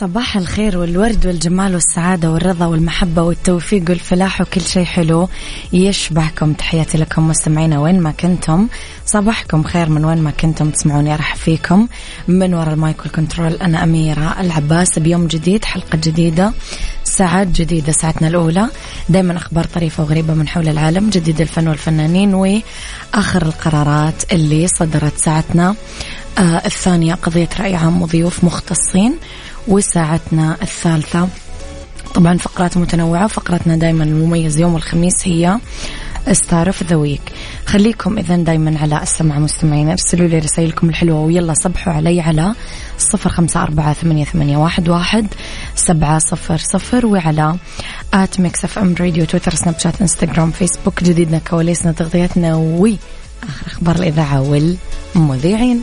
صباح الخير والورد والجمال والسعادة والرضا والمحبة والتوفيق والفلاح وكل شيء حلو يشبعكم تحياتي لكم مستمعينا وين ما كنتم. صباحكم خير من وين ما كنتم تسمعوني أرحب فيكم. من وراء ال mic وال control أنا أميرة العباس. بيوم جديد حلقة جديدة ساعات جديدة ساعتنا الأولى. دايما أخبار طريفة وغريبة من حول العالم جديد الفن والفنانين وآخر القرارات اللي صدرت ساعتنا. آه الثانية قضية رأي عام وضيوف مختصين. وساعتنا الثالثة. طبعا فقرات متنوعة فقرتنا دائما المميز يوم الخميس هي star of the week خليكم اذا دائما على السمع مستمعين ارسلوا لي رسائلكم الحلوة ويلا صبحوا علي على صفر خمسة أربعة ثمانية, ثمانية واحد, واحد سبعة صفر صفر وعلى at Mix FM Radio تويتر سناب شات انستغرام فيسبوك جديدنا كواليسنا تغطيتنا و اخر أخبار الإذاعة والمذيعين.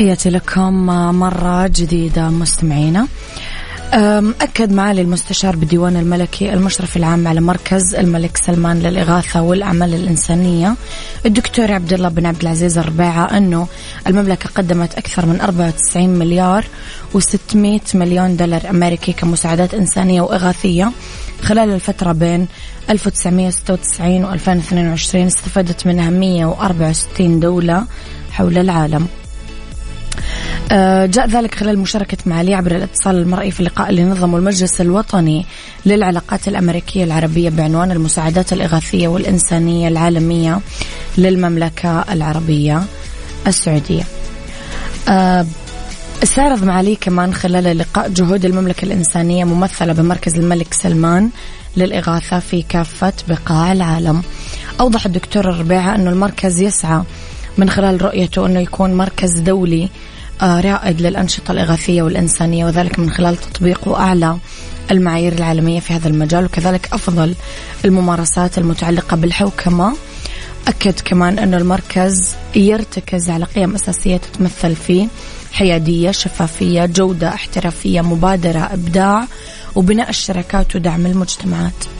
تحياتي لكم مرة جديدة مستمعينا. أكد معالي المستشار بالديوان الملكي المشرف العام على مركز الملك سلمان للإغاثة والأعمال الإنسانية الدكتور عبد الله بن عبد العزيز الربيعة أنه المملكة قدمت أكثر من 94 مليار و600 مليون دولار أمريكي كمساعدات إنسانية وإغاثية خلال الفترة بين 1996 و 2022 استفادت منها 164 دولة حول العالم. جاء ذلك خلال مشاركة معالي عبر الاتصال المرئي في اللقاء اللي نظمه المجلس الوطني للعلاقات الأمريكية العربية بعنوان المساعدات الإغاثية والإنسانية العالمية للمملكة العربية السعودية. آه، استعرض معالي كمان خلال اللقاء جهود المملكة الإنسانية ممثلة بمركز الملك سلمان للإغاثة في كافة بقاع العالم. أوضح الدكتور الربيعة أنه المركز يسعى من خلال رؤيته أنه يكون مركز دولي آه، رائد للأنشطة الإغاثية والإنسانية وذلك من خلال تطبيق أعلى المعايير العالمية في هذا المجال وكذلك أفضل الممارسات المتعلقة بالحوكمة. أكد كمان أن المركز يرتكز على قيم أساسية تتمثل في حيادية شفافية جودة احترافية مبادرة إبداع وبناء الشركات ودعم المجتمعات.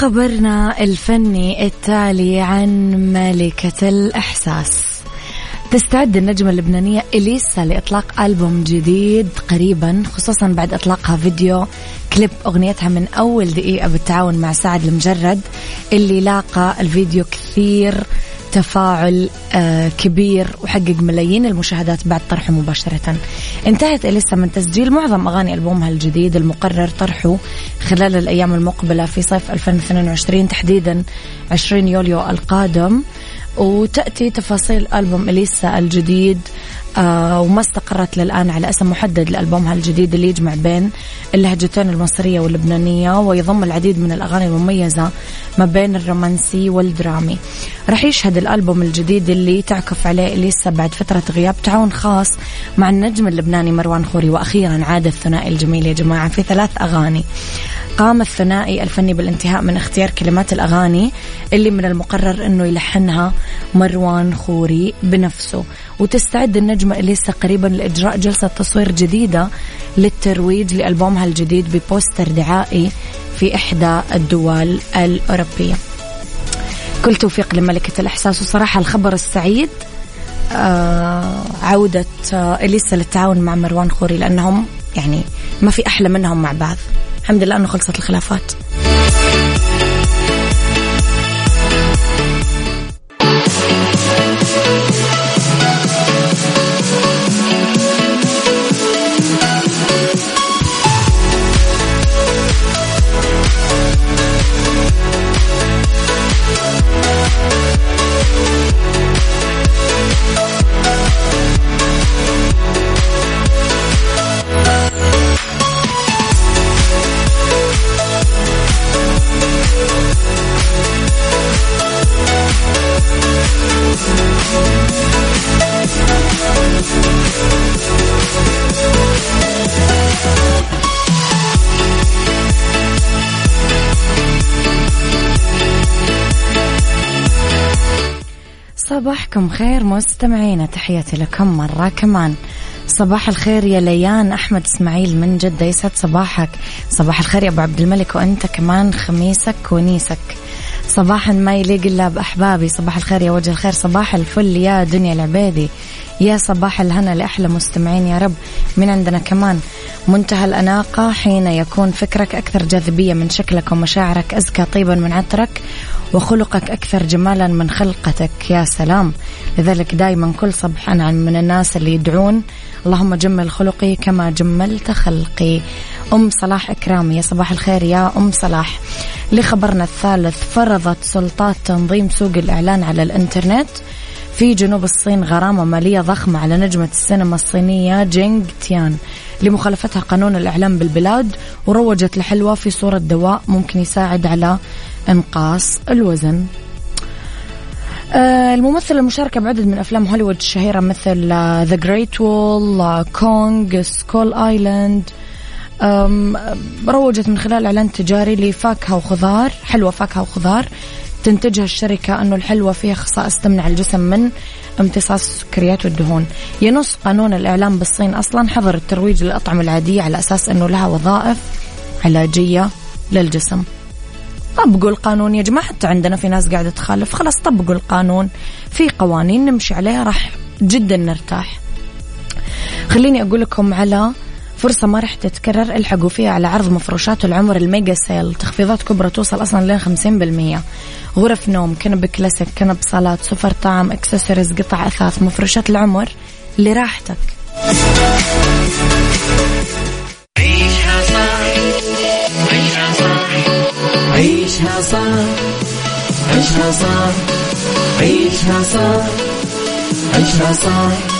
خبرنا الفني التالي عن ملكة الإحساس. تستعد النجمة اللبنانية إليسا لإطلاق ألبوم جديد قريبا خصوصا بعد إطلاقها فيديو كليب أغنيتها من أول دقيقة بالتعاون مع سعد المجرد اللي لاقى الفيديو كثير تفاعل آه، كبير وحقق ملايين المشاهدات بعد طرحه مباشرة. انتهت إليسا من تسجيل معظم أغاني ألبومها الجديد المقرر طرحه خلال الأيام المقبلة في صيف 2022 تحديدا 20 يوليو القادم. وتأتي تفاصيل ألبوم إليسا الجديد آه وما استقرت للآن على اسم محدد لألبومها الجديد اللي يجمع بين اللهجتين المصرية واللبنانية ويضم العديد من الأغاني المميزة ما بين الرومانسي والدرامي. راح يشهد الألبوم الجديد اللي تعكف عليه إليسا بعد فترة غياب تعاون خاص مع النجم اللبناني مروان خوري وأخيرا عاد الثنائي الجميل يا جماعة في ثلاث أغاني. قام الثنائي الفني بالانتهاء من اختيار كلمات الأغاني اللي من المقرر أنه يلحنها مروان خوري بنفسه. وتستعد النجمة إليسا قريبا لإجراء جلسة تصوير جديدة للترويج لألبومها الجديد ببوستر دعائي في إحدى الدول الأوروبية. كل توفيق لملكة الإحساس. وصراحة الخبر السعيد آه عودة آه إليسا للتعاون مع مروان خوري لأنهم يعني ما في أحلى منهم مع بعض. الحمد لله أنه خلصت الخلافات. صباحكم خير مستمعينا تحياتي لكم مرة كمان. صباح الخير يا ليان أحمد إسماعيل من جدة يسعد صباحك. صباح الخير يا أبو عبد الملك وأنت كمان خميسك ونيسك. صباحا ما يليق إلا بأحبابي. صباح الخير يا وجه الخير. صباح الفل يا دنيا العبيدي يا صباح الهنا لأحلى مستمعين يا رب. من عندنا كمان منتهى الأناقة حين يكون فكرك أكثر جاذبية من شكلك ومشاعرك أزكى طيبا من عطرك وخلقك أكثر جمالا من خلقتك. يا سلام. لذلك دائما كل صبح أنا من الناس اللي يدعون اللهم جمل خلقي كما جملت خلقي. أم صلاح إكرامي يا صباح الخير يا أم صلاح. لخبرنا الثالث فرضت سلطات تنظيم سوق الإعلان على الإنترنت. في جنوب الصين غرامة مالية ضخمة على نجمة السينما الصينية جينغ تيان لمخالفتها قانون الإعلام بالبلاد وروجت لحلوى في صورة دواء ممكن يساعد على إنقاص الوزن. آه، الممثل المشاركة بعدد من أفلام هوليوود الشهيرة مثل The Great Wall Kong Skull Island روجت من خلال إعلان تجاري لفاكهة وخضار حلوى فاكهة وخضار. تنتجها الشركة أنه الحلوى فيها خصائص تمنع الجسم من امتصاص السكريات والدهون. ينص قانون الإعلام بالصين أصلا حظر الترويج للأطعمة العادية على أساس أنه لها وظائف علاجية للجسم. طبقوا القانون يا جماعة حتى عندنا في ناس قاعدة تخالف. خلاص طبقوا القانون في قوانين نمشي عليها راح جدا نرتاح. خليني أقول لكم على فرصة ما راح تتكرر الحقوا فيها على عرض مفروشات العمر ال mega sale. تخفيضات كبرى توصل أصلا ل 50% غرف نوم كنب كلاسيك كنب صالات سفر طعام اكسسوارز قطع أثاث مفروشات العمر لراحتك. عيشها صح عيشها صح عيشها صح عيشها صح عيشها صح عيشها صح.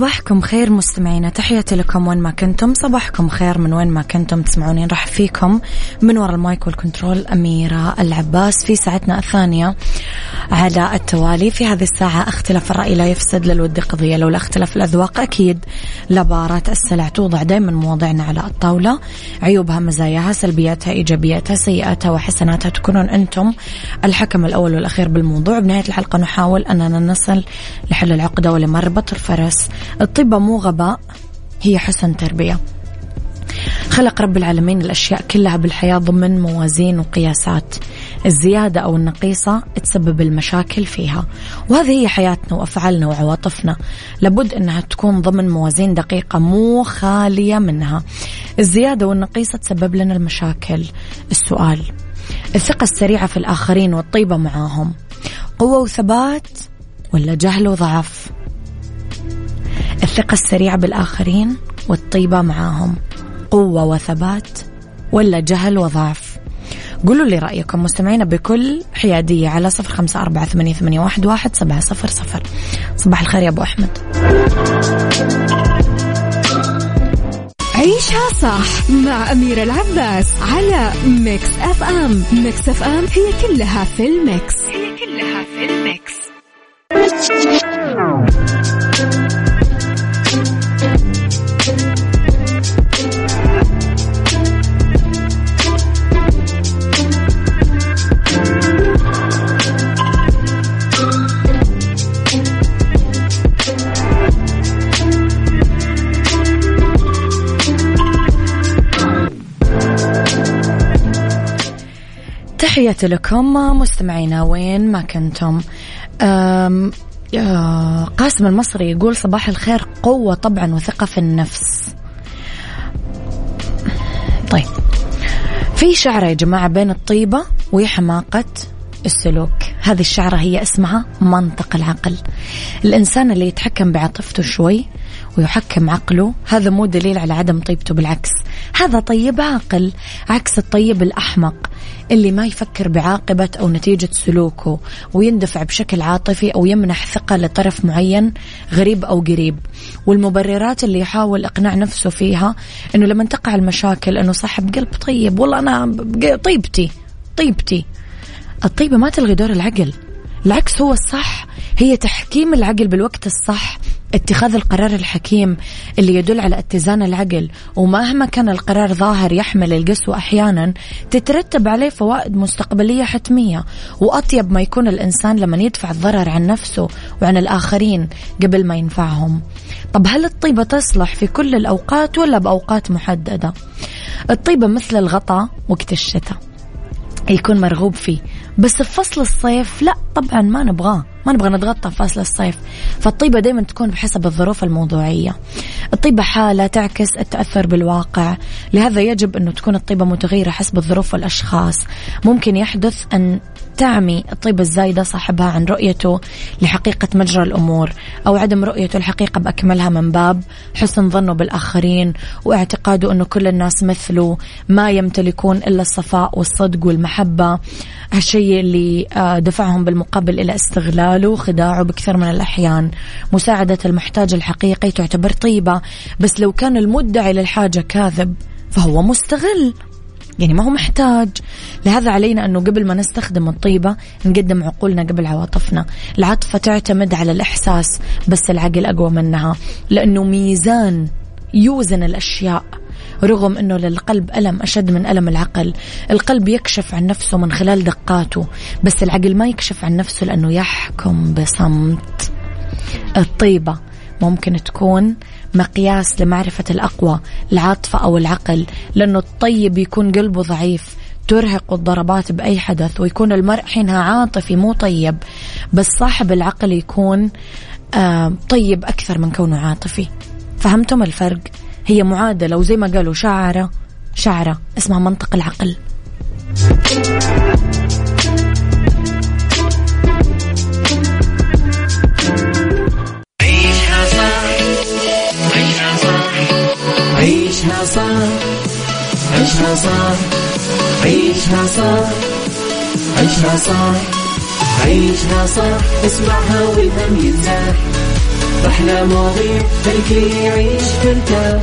صباحكم خير مستمعينا تحياتي لكم وين ما كنتم. صباحكم خير من وين ما كنتم تسمعوني أرحب فيكم من وراء ال mic وال control أميرة العباس في ساعتنا الثانية. على التوالي. في هذه الساعة أختلاف الرأي لا يفسد للود قضية. لولا اختلاف الأذواق أكيد لبارت السلع توضع دائما مواضيعنا على الطاولة. عيوبها مزاياها سلبياتها إيجابياتها سيئاتها وحسناتها تكونون أنتم الحكم الأول والأخير بالموضوع. بنهاية الحلقة نحاول أننا نصل لحل العقدة ولمربط الفرس. الطيبة مو غباء هي حسن تربية. خلق رب العالمين الأشياء كلها بالحياة ضمن موازين وقياسات الزيادة أو النقيصة تسبب المشاكل فيها. وهذه هي حياتنا وأفعالنا وعواطفنا. لابد أنها تكون ضمن موازين دقيقة مو خالية منها. الزيادة والنقيصة تسبب لنا المشاكل. السؤال الثقة السريعة في الآخرين والطيبة معاهم قوة وثبات ولا جهل وضعف؟ الثقة السريعة بالآخرين والطيبة معاهم قوة وثبات ولا جهل وضعف؟ قولوا لي رأيكم مستمعينا بكل حيادية على صفر خمسة أربعة ثمانية, ثمانية واحد, واحد سبعة صفر صفر. صباح الخير يا أبو أحمد. عيشها صح مع أميرة العباس على Mix FM. Mix FM هي كلها في ال mix. هي كلها في الميكس. تحياتي لكم مستمعينا وين ما كنتم. قاسم المصري يقول صباح الخير قوة طبعا وثقة في النفس. طيب. في شعرة يا جماعة بين الطيبة وحماقة السلوك. هذه الشعرة هي اسمها منطق العقل. الإنسان اللي يتحكم بعاطفته شوي ويحكم عقله. هذا مو دليل على عدم طيبته بالعكس. هذا طيب عاقل عكس الطيب الأحمق اللي ما يفكر بعاقبة أو نتيجة سلوكه ويندفع بشكل عاطفي أو يمنح ثقة لطرف معين غريب أو قريب. والمبررات اللي يحاول إقناع نفسه فيها أنه لما تقع المشاكل أنه صاحب قلب طيب. والله أنا طيبتي طيبتي. الطيبة ما تلغي دور العقل العكس هو الصح. هي تحكيم العقل بالوقت الصح. اتخاذ القرار الحكيم اللي يدل على اتزان العقل. ومهما كان القرار ظاهر يحمل القسوة أحيانا تترتب عليه فوائد مستقبلية حتمية. وأطيب ما يكون الإنسان لما يدفع الضرر عن نفسه وعن الآخرين قبل ما ينفعهم. طب هل الطيبة تصلح في كل الأوقات ولا بأوقات محددة؟ الطيبة مثل الغطاء وقت الشتاء يكون مرغوب فيه. بس في فصل الصيف لا طبعا ما نبغاه. ما نبغى نتغطى في فصل الصيف. فالطيبة دايما تكون بحسب الظروف الموضوعية. الطيبة حالة تعكس التأثر بالواقع. لهذا يجب أنه تكون الطيبة متغيرة حسب الظروف والأشخاص. ممكن يحدث أن تعمي الطيبة الزايدة صاحبها عن رؤيته لحقيقة مجرى الأمور أو عدم رؤيته الحقيقة بأكملها من باب حسن ظنه بالآخرين واعتقاده أنه كل الناس مثله ما يمتلكون إلا الصفاء والصدق والمحبة. هالشيء اللي آه، دفعهم بالمقابل إلى استغلاله وخداعه بكثير من الأحيان مساعدة المحتاج الحقيقي تعتبر طيبة بس لو كان المدعي للحاجة كاذب فهو مستغل. يعني ما هو محتاج. لهذا علينا أنه قبل ما نستخدم الطيبة نقدم عقولنا قبل عواطفنا. العاطفة تعتمد على الإحساس بس العقل أقوى منها لأنه ميزان يوزن الأشياء. رغم أنه للقلب ألم أشد من ألم العقل. القلب يكشف عن نفسه من خلال دقاته بس العقل ما يكشف عن نفسه لأنه يحكم بصمت. الطيبة ممكن تكون مقياس لمعرفة الأقوى العاطفة أو العقل لأنه الطيب يكون قلبه ضعيف ترهق الضربات بأي حدث ويكون المرء حينها عاطفي مو طيب. بس صاحب العقل يكون آه طيب أكثر من كونه عاطفي. فهمتم الفرق؟ هي معادلة وزي ما قالوا شعرة شعرة اسمها منطق العقل. عيشها صح عيشها صح عيشها صح عيشها صح عيشها صح عيشها صح عيشها صح اسمعها والهم ينزاح أحلى مواضيع خليك يعيش ترتاح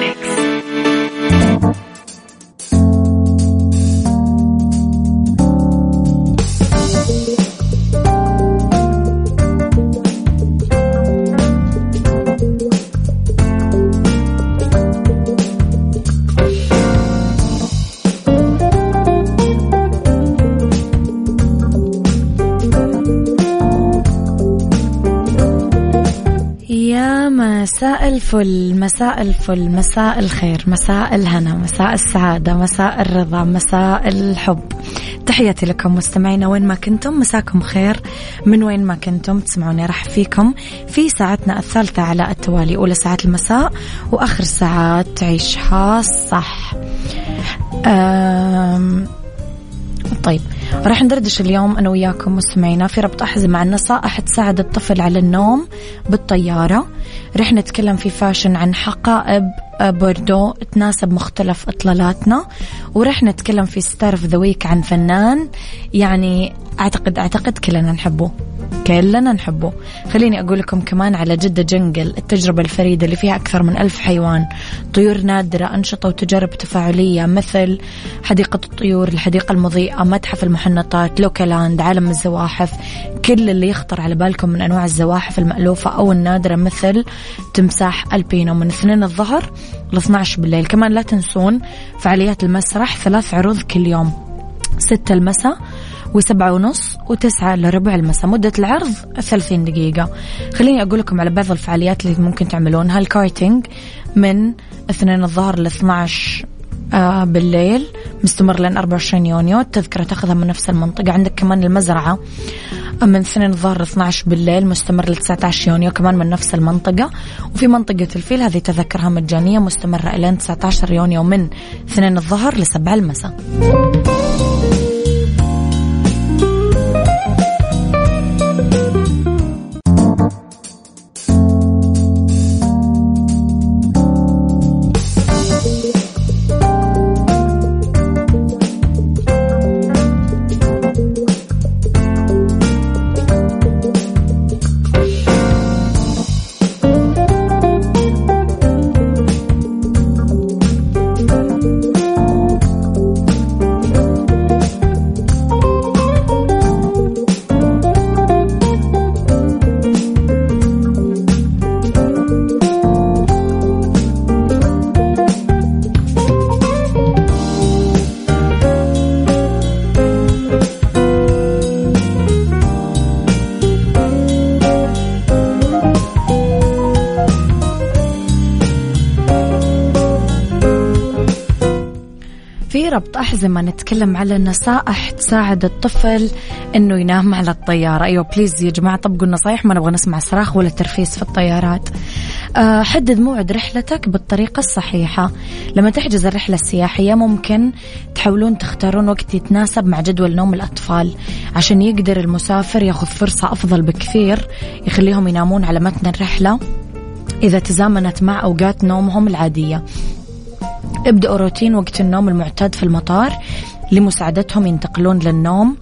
الفل مساء الفل مساء الخير مساء الهنا مساء السعادة مساء الرضا مساء الحب. تحياتي لكم مستمعينا وين ما كنتم مساكم خير من وين ما كنتم. تسمعوني راح فيكم في ساعتنا الثالثة على التوالي أولى ساعات المساء وآخر ساعات تعيشها صح. أم طيب. راح ندردش اليوم أنا وياكم مستمعينا في ربط أحزمة عن نصائح تساعد الطفل على النوم بالطيارة. رح نتكلم في fashion عن حقائب بوردو تناسب مختلف إطلالاتنا. ورح نتكلم في star of the week عن فنان. يعني أعتقد أعتقد كلنا نحبه. كلنا نحبه. خليني أقول لكم كمان على جدة Jungle التجربة الفريدة اللي فيها أكثر من ألف حيوان. طيور نادرة أنشطة وتجارب تفاعلية مثل حديقة الطيور الحديقة المضيئة متحف المحنطات لوكالاند عالم الزواحف. كل اللي يخطر على بالكم من أنواع الزواحف المألوفة أو النادرة مثل تمساح ألبينو. من اثنين الظهر ل 12 بالليل. كمان لا تنسون فعاليات المسرح ثلاث عروض كل يوم. ستة المساء وسبعة ونص وتسعة لربع المساء. مدة العرض ثلاثين دقيقة. خليني أقول لكم على بعض الفعاليات اللي ممكن تعملونها. الكارتينج من اثنين الظهر ل 12 آه بالليل. مستمر لين 24 يونيو. التذكرة تأخذها من نفس المنطقة. عندك كمان المزرعة من اثنين الظهر 12 بالليل. مستمر ل 19 يونيو كمان من نفس المنطقة. وفي منطقة الفيل هذه تذكرها مجانية مستمرة إلى 19 يونيو من اثنين الظهر لسبع المساء. ربط أحزمة نتكلم على نصائح تساعد الطفل إنه ينام على الطيارة. أيوة please يا جماعة طبقوا النصائح ما نبغى نسمع صراخ ولا ترفيس في الطيارات. أه حدد موعد رحلتك بالطريقة الصحيحة. لما تحجز الرحلة السياحية ممكن تحاولون تختارون وقت يتناسب مع جدول نوم الأطفال. عشان يقدر المسافر ياخذ فرصة أفضل بكثير يخليهم ينامون على متن الرحلة إذا تزامنت مع أوقات نومهم العادية. ابدأوا روتين وقت النوم المعتاد في المطار لمساعدتهم ينتقلون للنوم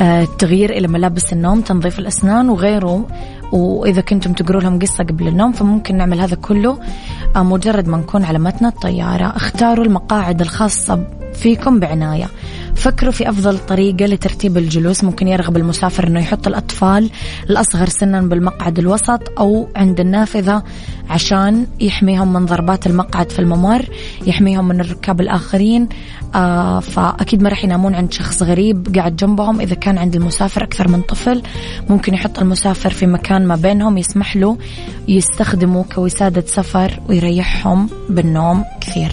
آه، تغيير إلى ملابس النوم تنظيف الأسنان وغيره. وإذا كنتم تقروا لهم قصة قبل النوم فممكن نعمل هذا كله آه، مجرد ما نكون على متن الطيارة. اختاروا المقاعد الخاصة فيكم بعناية. فكروا في أفضل طريقة لترتيب الجلوس. ممكن يرغب المسافر أنه يحط الأطفال الأصغر سنا بالمقعد الوسط أو عند النافذة عشان يحميهم من ضربات المقعد في الممر يحميهم من الركاب الآخرين. آه فأكيد ما راح ينامون عند شخص غريب قاعد جنبهم. إذا كان عند المسافر أكثر من طفل ممكن يحط المسافر في مكان ما بينهم يسمح له يستخدمه كوسادة سفر ويريحهم بالنوم كثير.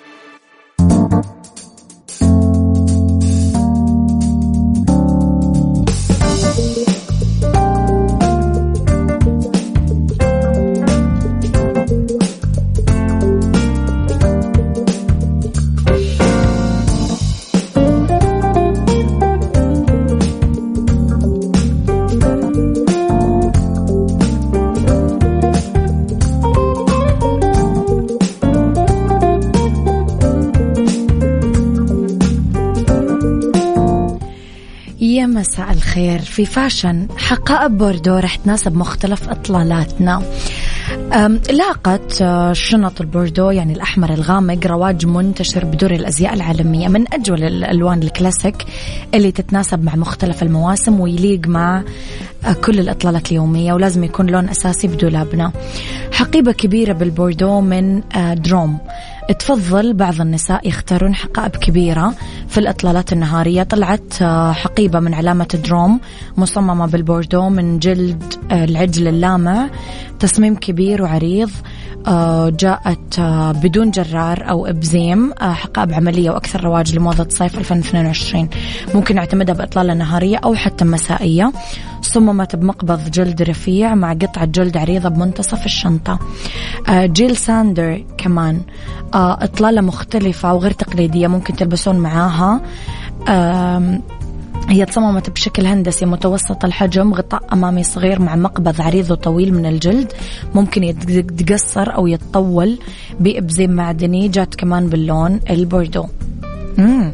مساء الخير. في fashion حقائب بوردو رح تناسب مختلف إطلالاتنا. لاقت آه، شنط البوردو يعني الأحمر الغامق رواج منتشر بدور الأزياء العالمية من أجمل الألوان الكلاسيك اللي تتناسب مع مختلف المواسم ويليق مع آه، كل الإطلالات اليومية ولازم يكون لون أساسي بدولابنا. حقيبة كبيرة بالبوردو من آه، دروم. تفضل بعض النساء يختارون حقائب كبيرة في الإطلالات النهارية. طلعت حقيبة من علامة دروم مصممة بالبوردو من جلد العجل اللامع. تصميم كبير وعريض آه، جاءت آه، بدون جرار أو إبزيم آه، حقائب عملية وأكثر رواج لموضة صيف 2022 ممكن نعتمدها بإطلالة نهارية أو حتى مسائية. صممت بمقبض جلد رفيع مع قطعة جلد عريضة بمنتصف الشنطة. جيل ساندر كمان. إطلالة مختلفة وغير تقليدية ممكن تلبسون معاها. هي تصممت بشكل هندسي متوسط الحجم غطاء أمامي صغير مع مقبض عريض وطويل من الجلد. ممكن يتقصر أو يتطول بإبزيم معدني جات كمان باللون البوردو. مم.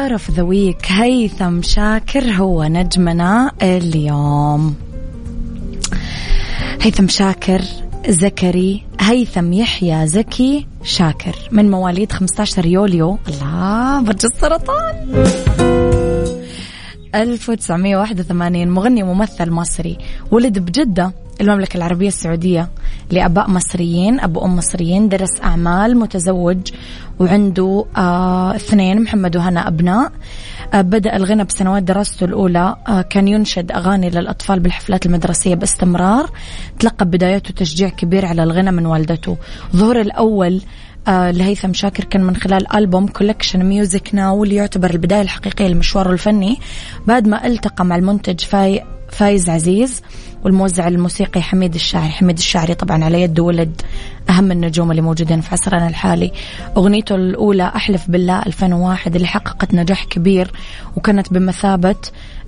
of the week هيثم شاكر هو نجمنا اليوم. هيثم شاكر زكري هيثم يحيى زكي شاكر. من مواليد 15 يوليو الله برج السرطان. 1981 مغني وممثل مصري. ولد بجدة المملكة العربية السعودية لأباء مصريين أبو أم مصريين درس أعمال متزوج وعنده آه اثنين محمد وهنا أبناء. آه بدأ الغنى بسنوات دراسته الأولى. آه كان ينشد أغاني للأطفال بالحفلات المدرسية باستمرار. تلقى بدايته تشجيع كبير على الغنى من والدته. ظهور الأول آه لهيثم شاكر كان من خلال ألبوم collection music now اللي يعتبر البداية الحقيقية لمشواره الفني. بعد ما التقى مع المنتج فاي فايز عزيز والموزع الموسيقي حميد الشاعري. حميد الشاعري طبعا على يد ولد أهم النجوم اللي موجودين في عصرنا الحالي. أغنيته الأولى أحلف بالله 2001 اللي حققت نجاح كبير وكانت بمثابة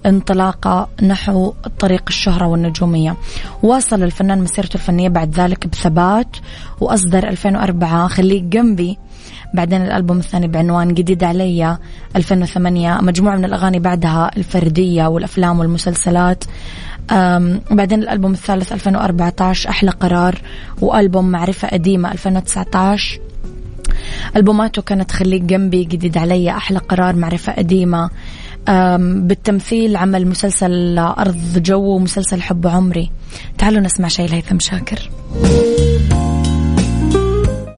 انطلاقة نحو طريق الشهرة والنجومية. واصل الفنان مسيرته الفنية بعد ذلك بثبات وأصدر 2004 خليك جنبي. بعدين الألبوم الثاني بعنوان جديد عليا 2008 مجموعة من الأغاني بعدها الفردية والأفلام والمسلسلات. بعدين الألبوم الثالث 2014 أحلى قرار وألبوم معرفة قديمة 2019 ألبوماته كانت خليك جنبي جديد علي أحلى قرار معرفة قديمة. بالتمثيل عمل مسلسل أرض جو ومسلسل حب عمري. تعالوا نسمع شيء لهيثم شاكر.